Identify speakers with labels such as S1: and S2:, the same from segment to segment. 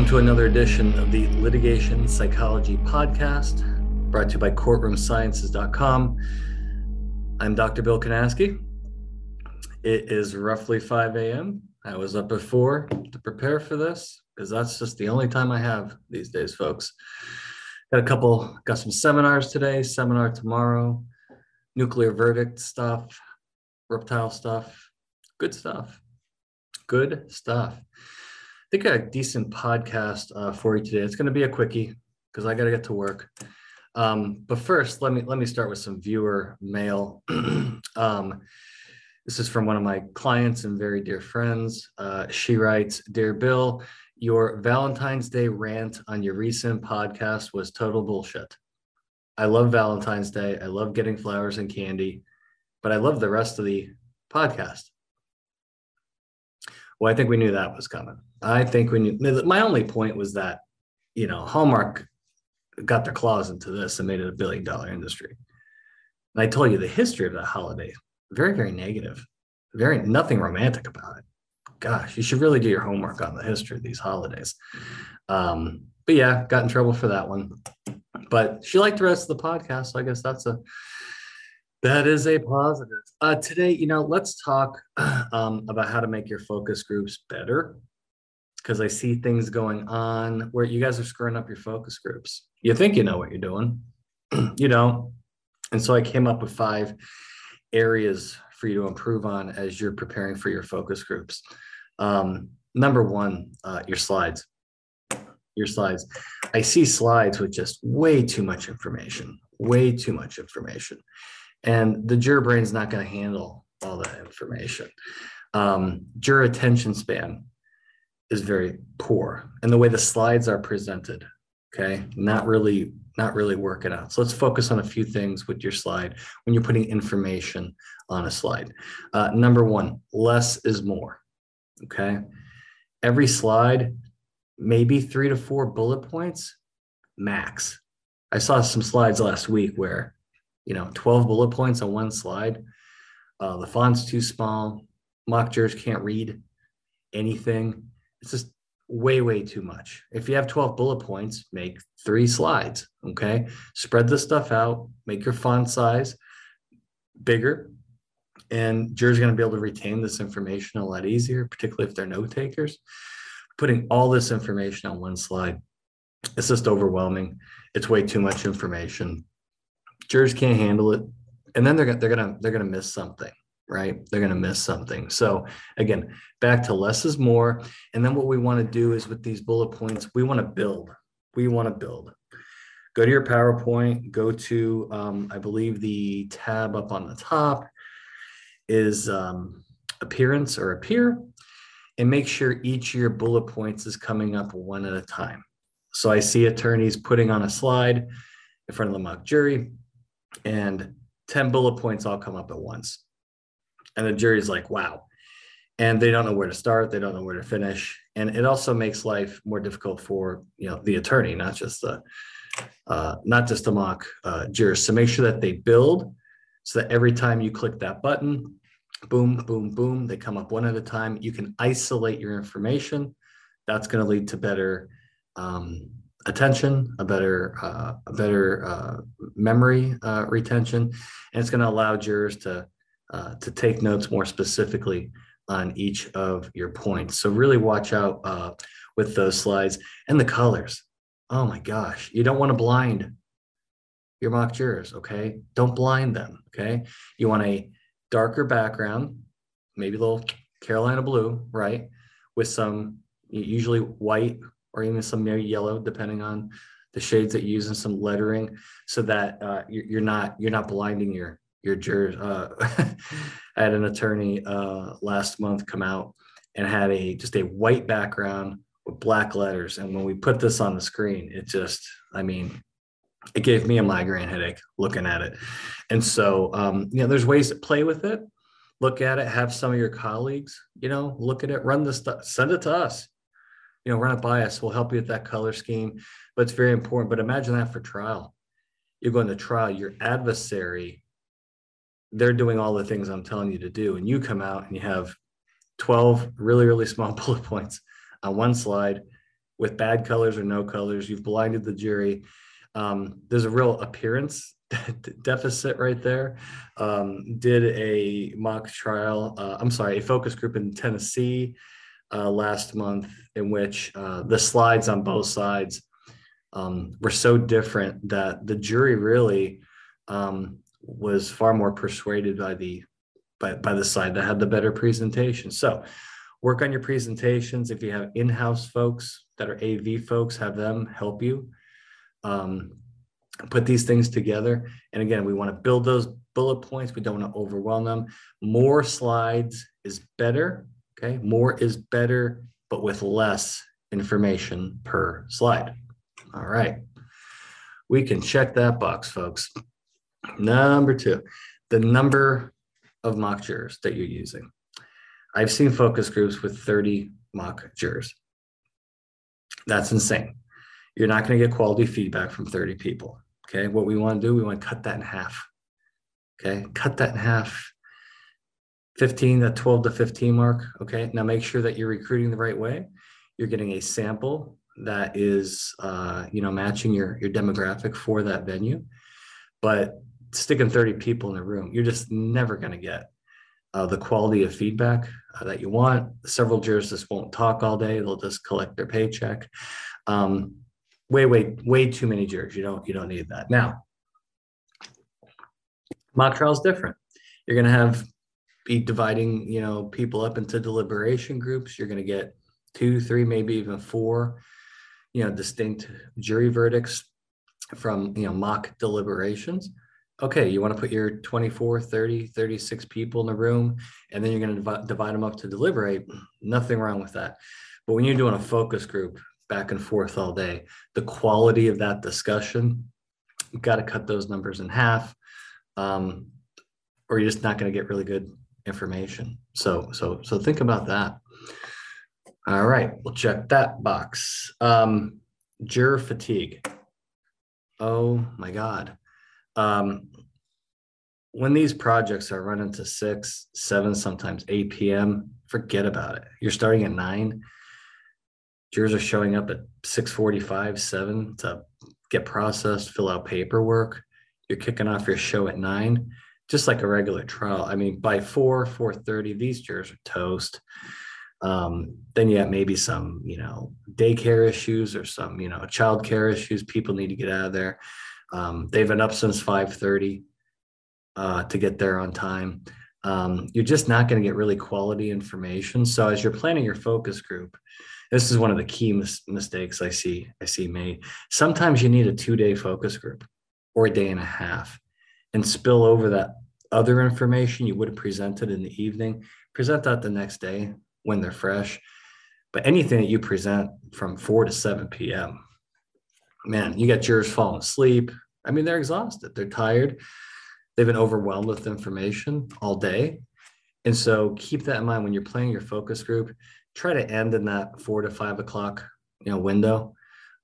S1: Welcome to another edition of the Litigation Psychology Podcast, brought to you by courtroomsciences.com. I'm Dr. Bill Kanasky. It is roughly 5 a.m. I was up 4 to prepare for this because that's just the only time I have these days, folks. Got a couple, got some seminars today, seminar tomorrow, nuclear verdict stuff, reptile stuff, good stuff. Good stuff think a decent podcast uh, for you today. It's going to be a quickie because I got to get to work. Um, but first, let me let me start with some viewer mail. um, this is from one of my clients and very dear friends. Uh, she writes, "Dear Bill, your Valentine's Day rant on your recent podcast was total bullshit. I love Valentine's Day. I love getting flowers and candy, but I love the rest of the podcast. Well, I think we knew that was coming. I think when knew. My only point was that, you know, Hallmark got their claws into this and made it a billion dollar industry. And I told you the history of that holiday, very, very negative, very nothing romantic about it. Gosh, you should really do your homework on the history of these holidays. Um, but yeah, got in trouble for that one. But she liked the rest of the podcast, so I guess that's a that is a positive. Uh, today, you know, let's talk um, about how to make your focus groups better. Because I see things going on where you guys are screwing up your focus groups. You think you know what you're doing, you know. And so I came up with five areas for you to improve on as you're preparing for your focus groups. Um, number one, uh, your slides. Your slides. I see slides with just way too much information, way too much information and the juror brain's not going to handle all that information. Um, juror attention span is very poor, and the way the slides are presented, okay, not really not really working out. So let's focus on a few things with your slide when you're putting information on a slide. Uh, number one, less is more. Okay, every slide, maybe three to four bullet points max. I saw some slides last week where you know, 12 bullet points on one slide. Uh, the font's too small. Mock jurors can't read anything. It's just way, way too much. If you have 12 bullet points, make three slides. Okay. Spread the stuff out, make your font size bigger. And jurors are going to be able to retain this information a lot easier, particularly if they're note takers. Putting all this information on one slide, it's just overwhelming. It's way too much information jurors can't handle it and then they're they're gonna they're gonna miss something right? They're gonna miss something. So again back to less is more. And then what we want to do is with these bullet points we want to build. We want to build. Go to your powerpoint go to um, i believe the tab up on the top is um, appearance or appear and make sure each of your bullet points is coming up one at a time. So i see attorneys putting on a slide in front of the mock jury and 10 bullet points all come up at once. And the jury's like, wow. And they don't know where to start, they don't know where to finish. And it also makes life more difficult for you know the attorney, not just the uh, not just the mock uh, jurors. So make sure that they build so that every time you click that button, boom, boom, boom, they come up one at a time. You can isolate your information. That's going to lead to better um, attention, a better uh, a better uh, memory uh, retention, and it's going to allow jurors to uh, to take notes more specifically on each of your points. So really watch out uh, with those slides and the colors. Oh my gosh, you don't want to blind your mock jurors. Okay, don't blind them. Okay, you want a darker background, maybe a little Carolina blue, right, with some usually white or even some maybe yellow, depending on the shades that you use and some lettering, so that uh, you're, you're, not you're not blinding your your jurors. Uh, I had an attorney uh, last month come out and had a just a white background with black letters, and when we put this on the screen, it just I mean it gave me a migraine headache looking at it. And so, um, you know, there's ways to play with it. Look at it, have some of your colleagues, you know, look at it, run the stuff, send it to us you know, run it by us. We'll help you with that color scheme. But it's very important. But imagine that for trial. You're going to trial, your adversary, they're doing all the things I'm telling you to do. And you come out and you have 12 really, really small bullet points on one slide with bad colors or no colors. You've blinded the jury. Um, there's a real appearance deficit right there. Um, did a mock trial, uh, I'm sorry, a focus group in Tennessee uh, last month in which uh, the slides on both sides um, were so different that the jury really um, was far more persuaded by the by, by the side that had the better presentation. So work on your presentations. If you have in-house folks that are AV folks, have them help you. Um, put these things together. And again, we want to build those bullet points. We don't want to overwhelm them. More slides is better. Okay. More is better, but with less information per slide. All right. We can check that box, folks. Number two, the number of mock jurors that you're using. I've seen focus groups with 30 mock jurors. That's insane. You're not going to get quality feedback from 30 people. Okay. What we want to do, we want to cut that in half. Okay. Cut that in half. 15 to 12 to 15 mark. Okay. Now make sure that you're recruiting the right way. You're getting a sample that is, uh, you know, matching your, your demographic for that venue. But sticking 30 people in a room, you're just never going to get uh, the quality of feedback uh, that you want. Several jurors just won't talk all day; they'll just collect their paycheck. Um, way, way, way too many jurors. You don't, you don't need that. Now, mock trial is different. You're going to have be dividing, you know, people up into deliberation groups. You're going to get two, three, maybe even four, you know, distinct jury verdicts from, you know, mock deliberations okay, you want to put your 24, 30, 36 people in the room, and then you're going to divide, divide them up to deliberate. Nothing wrong with that. But when you're doing a focus group back and forth all day, the quality of that discussion, you've got to cut those numbers in half, um, or you're just not going to get really good information. So, so, so think about that. All right, we'll check that box. Um, juror fatigue. Oh my God. Um, when these projects are running to six, seven, sometimes 8 p.m., forget about it. You're starting at nine. Jurors are showing up at 6:45, 7 to get processed, fill out paperwork. You're kicking off your show at nine, just like a regular trial. I mean, by four, 4:30, these jurors are toast. Um, then you have maybe some, you know, daycare issues or some, you know, childcare issues. People need to get out of there. Um, they've been up since 5:30 uh, to get there on time. Um, you're just not going to get really quality information. So as you're planning your focus group, this is one of the key mis- mistakes I see I see made. Sometimes you need a two day focus group or a day and a half, and spill over that other information you would have presented in the evening. Present that the next day when they're fresh. But anything that you present from 4 to 7 p.m., man, you got jurors falling asleep. I mean, they're exhausted, they're tired they've been overwhelmed with information all day. And so keep that in mind when you're playing your focus group. Try to end in that four to five o'clock, you know, window.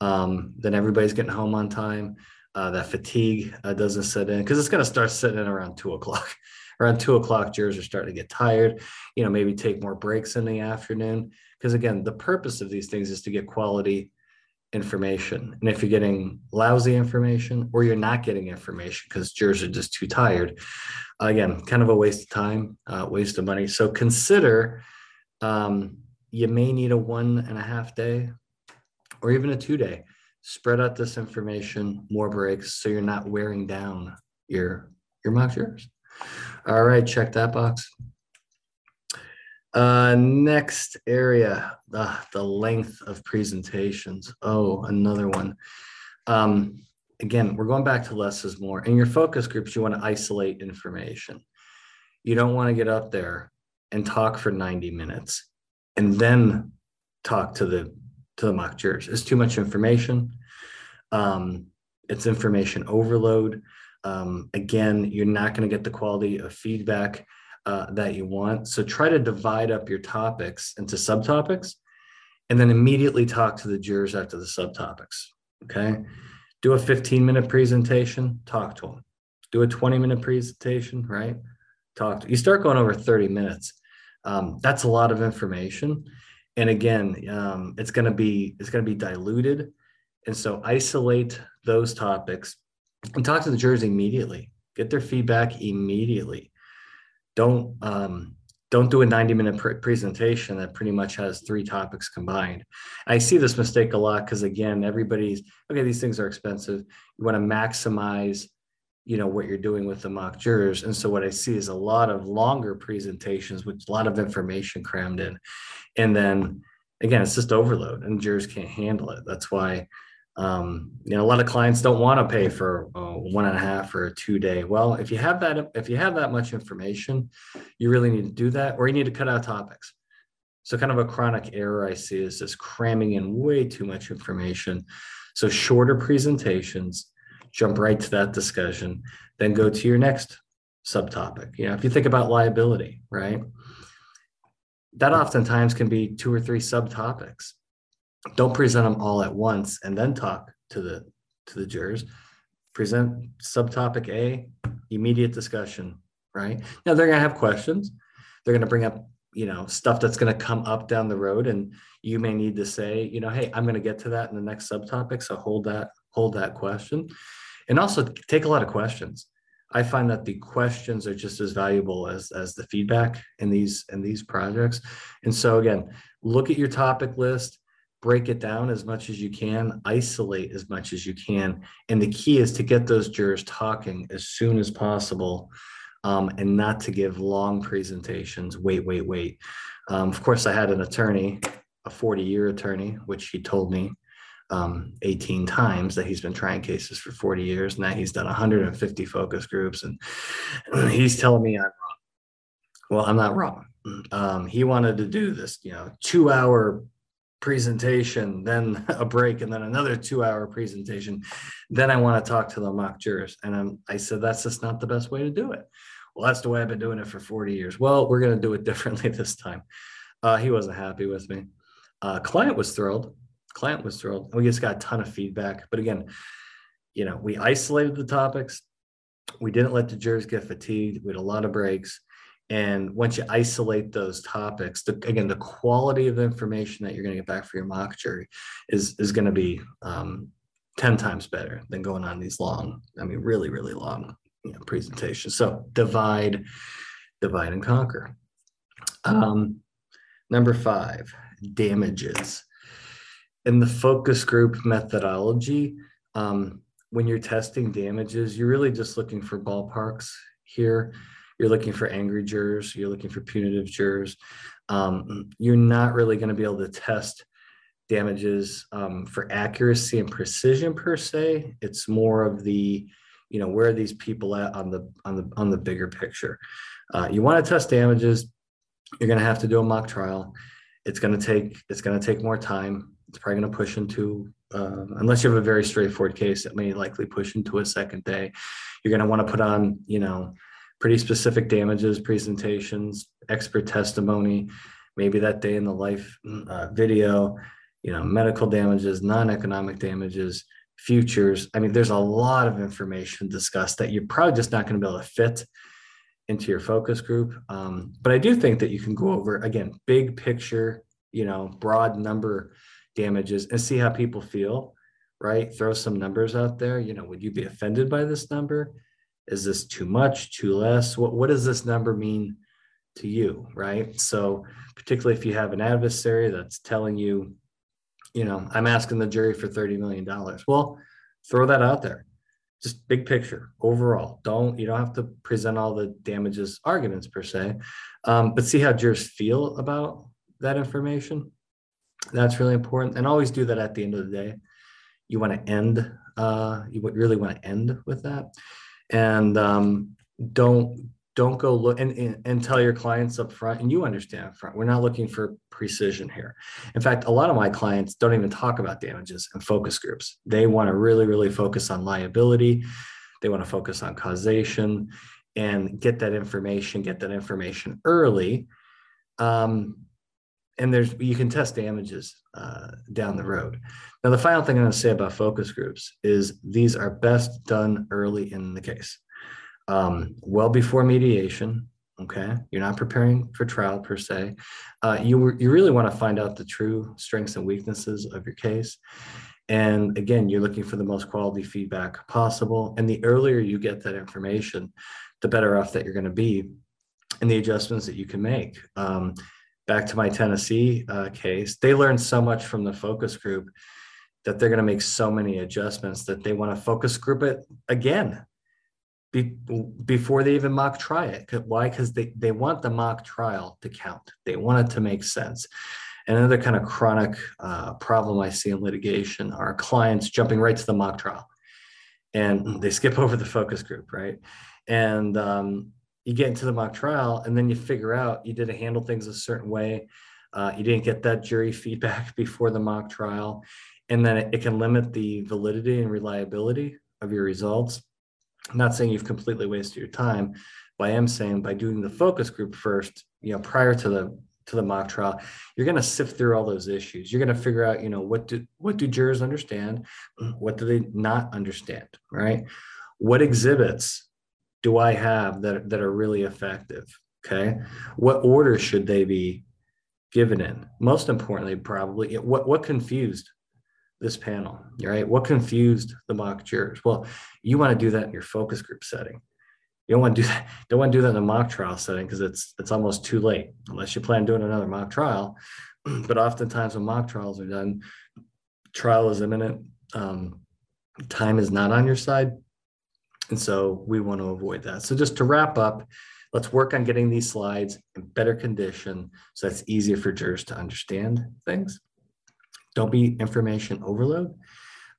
S1: Um, then everybody's getting home on time. Uh, that fatigue uh, doesn't set in because it's going to start setting in around two o'clock. around two o'clock, jurors are starting to get tired. You know, maybe take more breaks in the afternoon because again, the purpose of these things is to get quality information. And if you're getting lousy information or you're not getting information because jurors are just too tired, again, kind of a waste of time, uh, waste of money. So consider um, you may need a one and a half day or even a two day. Spread out this information, more breaks, so you're not wearing down your your mock jurors. All right, check that box. Uh, next area, the, the length of presentations. Oh, another one. Um, again, we're going back to less is more. In your focus groups, you want to isolate information. You don't want to get up there and talk for 90 minutes and then talk to the to the mock jurors. It's too much information. Um, it's information overload. Um, again, you're not going to get the quality of feedback uh, that you want. So try to divide up your topics into subtopics and then immediately talk to the jurors after the subtopics. Okay. Do a 15 minute presentation, talk to them. Do a 20 minute presentation, right? Talk to you start going over 30 minutes. Um, that's a lot of information. and again, um, it's going to be it's going to be diluted, and so isolate those topics and talk to the jurors immediately. Get their feedback immediately. Don't um, don't do a 90 minute pr- presentation that pretty much has three topics combined. I see this mistake a lot because again, everybody's okay. These things are expensive. You want to maximize you know what you're doing with the mock jurors and so what i see is a lot of longer presentations with a lot of information crammed in and then again it's just overload and jurors can't handle it that's why um, you know a lot of clients don't want to pay for uh, one and a half or a two day well if you have that if you have that much information you really need to do that or you need to cut out topics so kind of a chronic error i see is just cramming in way too much information so shorter presentations jump right to that discussion, then go to your next subtopic. You know, if you think about liability, right? That oftentimes can be two or three subtopics. Don't present them all at once and then talk to the to the jurors. Present subtopic A, immediate discussion, right? Now they're gonna have questions. They're gonna bring up, you know, stuff that's gonna come up down the road, and you may need to say, you know, hey, I'm gonna get to that in the next subtopic. So hold that, hold that question and also take a lot of questions i find that the questions are just as valuable as as the feedback in these in these projects and so again look at your topic list break it down as much as you can isolate as much as you can and the key is to get those jurors talking as soon as possible um, and not to give long presentations wait wait wait um, of course i had an attorney a 40 year attorney which he told me um, 18 times that he's been trying cases for 40 years. Now he's done 150 focus groups, and, he's telling me I'm wrong. Well, I'm not wrong. Um, he wanted to do this, you know, two hour presentation, then a break, and then another two hour presentation. Then I want to talk to the mock jurors. And I'm, I said, that's just not the best way to do it. Well, that's the way I've been doing it for 40 years. Well, we're going to do it differently this time. Uh, he wasn't happy with me. Uh, client was thrilled client was thrilled. And we just got a ton of feedback. But again, you know, we isolated the topics. We didn't let the jurors get fatigued. We had a lot of breaks. And once you isolate those topics, the, again, the quality of information that you're going to get back for your mock jury is, is going to be um, 10 times better than going on these long, I mean, really, really long you know, presentations. So divide, divide and conquer. Um, number five, damages in the focus group methodology, um, when you're testing damages, you're really just looking for ballparks here. You're looking for angry jurors, you're looking for punitive jurors. Um, you're not really going to be able to test damages um, for accuracy and precision per se. It's more of the, you know, where are these people at on the on the on the bigger picture. Uh, you want to test damages, you're going to have to do a mock trial. It's going to take it's going to take more time it's probably going to push into uh, unless you have a very straightforward case it may likely push into a second day you're going to want to put on you know pretty specific damages presentations expert testimony maybe that day in the life uh, video you know medical damages non-economic damages futures i mean there's a lot of information discussed that you're probably just not going to be able to fit into your focus group um, but i do think that you can go over again big picture you know broad number damages and see how people feel, right? Throw some numbers out there. You know, would you be offended by this number? Is this too much, too less? What, what does this number mean to you, right? So, particularly if you have an adversary that's telling you, you know, I'm asking the jury for $30 million. Well, throw that out there. Just big picture overall. Don't you don't have to present all the damages arguments per se, um, but see how jurors feel about that information that's really important. And always do that at the end of the day. You want to end, uh, you really want to end with that. And um, don't don't go look and, and, and, tell your clients up front and you understand up front we're not looking for precision here. In fact a lot of my clients don't even talk about damages and focus groups. They want to really really focus on liability. They want to focus on causation and get that information get that information early. Um, and there's you can test damages uh, down the road. Now, the final thing I'm going to say about focus groups is these are best done early in the case, um, well before mediation, Okay, you're not preparing for trial per se. Uh, you you really want to find out the true strengths and weaknesses of your case. And again, you're looking for the most quality feedback possible. And the earlier you get that information, the better off that you're going to be and the adjustments that you can make. Um, back to my Tennessee uh, case, they learned so much from the focus group that they're going to make so many adjustments that they want to focus group it again be, before they even mock try it. Why? Because they, they want the mock trial to count. They want it to make sense. And another kind of chronic uh, problem I see in litigation are clients jumping right to the mock trial and they skip over the focus group, right? And um, you get into the mock trial and then you figure out you didn't handle things a certain way. Uh, you didn't get that jury feedback before the mock trial. And then it, it can limit the validity and reliability of your results. I'm not saying you've completely wasted your time, but I am saying by doing the focus group first, you know, prior to the to the mock trial you're going to sift through all those issues you're going to figure out you know what do what do jurors understand what do they not understand right what exhibits do i have that, that are really effective okay what order should they be given in most importantly probably what what confused this panel right what confused the mock jurors well you want to do that in your focus group setting you don't want to do that. Don't want to do that in a mock trial setting because it's it's almost too late unless you plan doing another mock trial. But oftentimes when mock trials are done, trial is imminent. Um, time is not on your side, and so we want to avoid that. So just to wrap up, let's work on getting these slides in better condition so that's easier for jurors to understand things. Don't be information overload.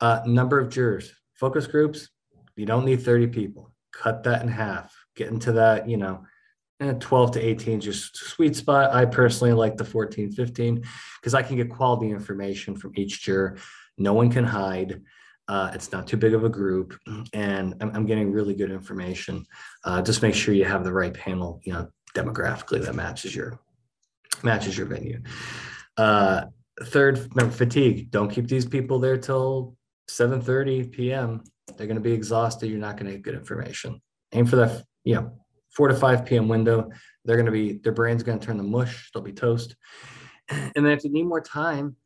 S1: Uh, number of jurors, focus groups. You don't need 30 people cut that in half, get into that, you know, eh, 12 to 18 just sweet spot. I personally like the 14, 15 because I can get quality information from each juror. No one can hide. Uh, it's not too big of a group, and I'm, I'm getting really good information. Uh, just make sure you have the right panel, you know, demographically that matches your matches your venue. Uh, third, remember, fatigue. Don't keep these people there till 7:30 p.m. They're going to be exhausted. You're not going to get good information. Aim for that, you know, 4 to 5 p.m. window. They're going to be, their brain's going to turn to mush. They'll be toast. And then if you need more time,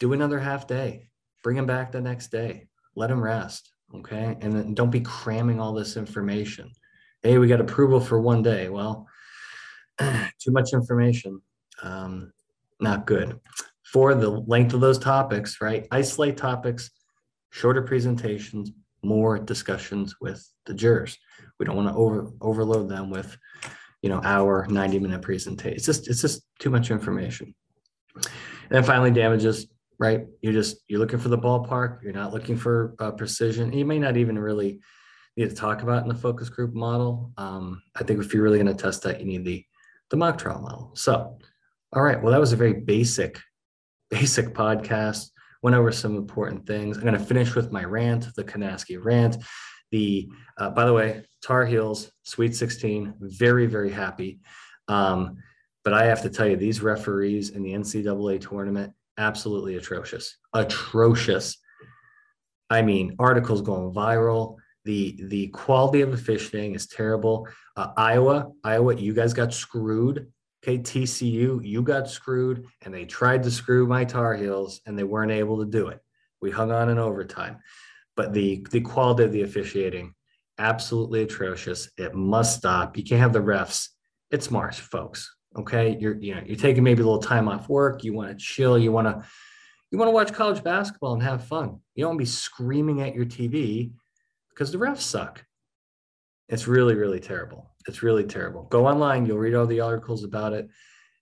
S1: do another half day. Bring them back the next day. Let them rest. Okay. And then don't be cramming all this information. Hey, we got approval for one day. Well, too much information. Um, not good. For the length of those topics, right? Isolate topics, shorter presentations, more discussions with the jurors. We don't want to over overload them with, you know, hour 90 minute presentation. It's just it's just too much information. And then finally, damages. Right, you're just you're looking for the ballpark. You're not looking for uh, precision. You may not even really need to talk about in the focus group model. Um, I think if you're really going to test that, you need the the mock trial model. So, all right. Well, that was a very basic, basic podcast went over some important things. I'm going to finish with my rant, the Kanasky rant. The uh, by the way, Tar Heels Sweet 16, very very happy. Um, but I have to tell you, these referees in the NCAA tournament absolutely atrocious, atrocious. I mean, articles going viral. The the quality of the officiating is terrible. Uh, Iowa, Iowa, you guys got screwed okay, TCU, you got screwed, and they tried to screw my Tar Heels, and they weren't able to do it. We hung on in overtime, but the the quality of the officiating absolutely atrocious. It must stop. You can't have the refs. It's March, folks. Okay, you're you know you're taking maybe a little time off work. You want to chill. You want to you want to watch college basketball and have fun. You don't want to be screaming at your TV because the refs suck. It's really really terrible. It's really terrible. Go online, you'll read all the articles about it,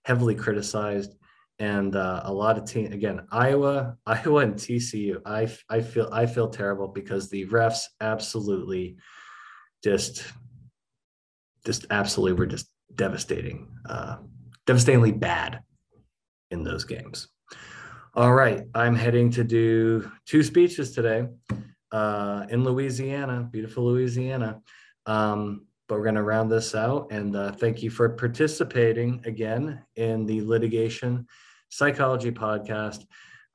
S1: heavily criticized. And uh, a lot of team again, Iowa, Iowa and TCU. I I feel I feel terrible because the refs absolutely just just absolutely were just devastating, uh, devastatingly bad in those games. All right, I'm heading to do two speeches today uh, in Louisiana, beautiful Louisiana. Um, but we're going to round this out. And uh, thank you for participating again in the litigation psychology podcast.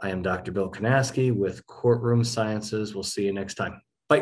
S1: I am Dr. Bill Kanasky with Courtroom Sciences. We'll see you next time. Bye.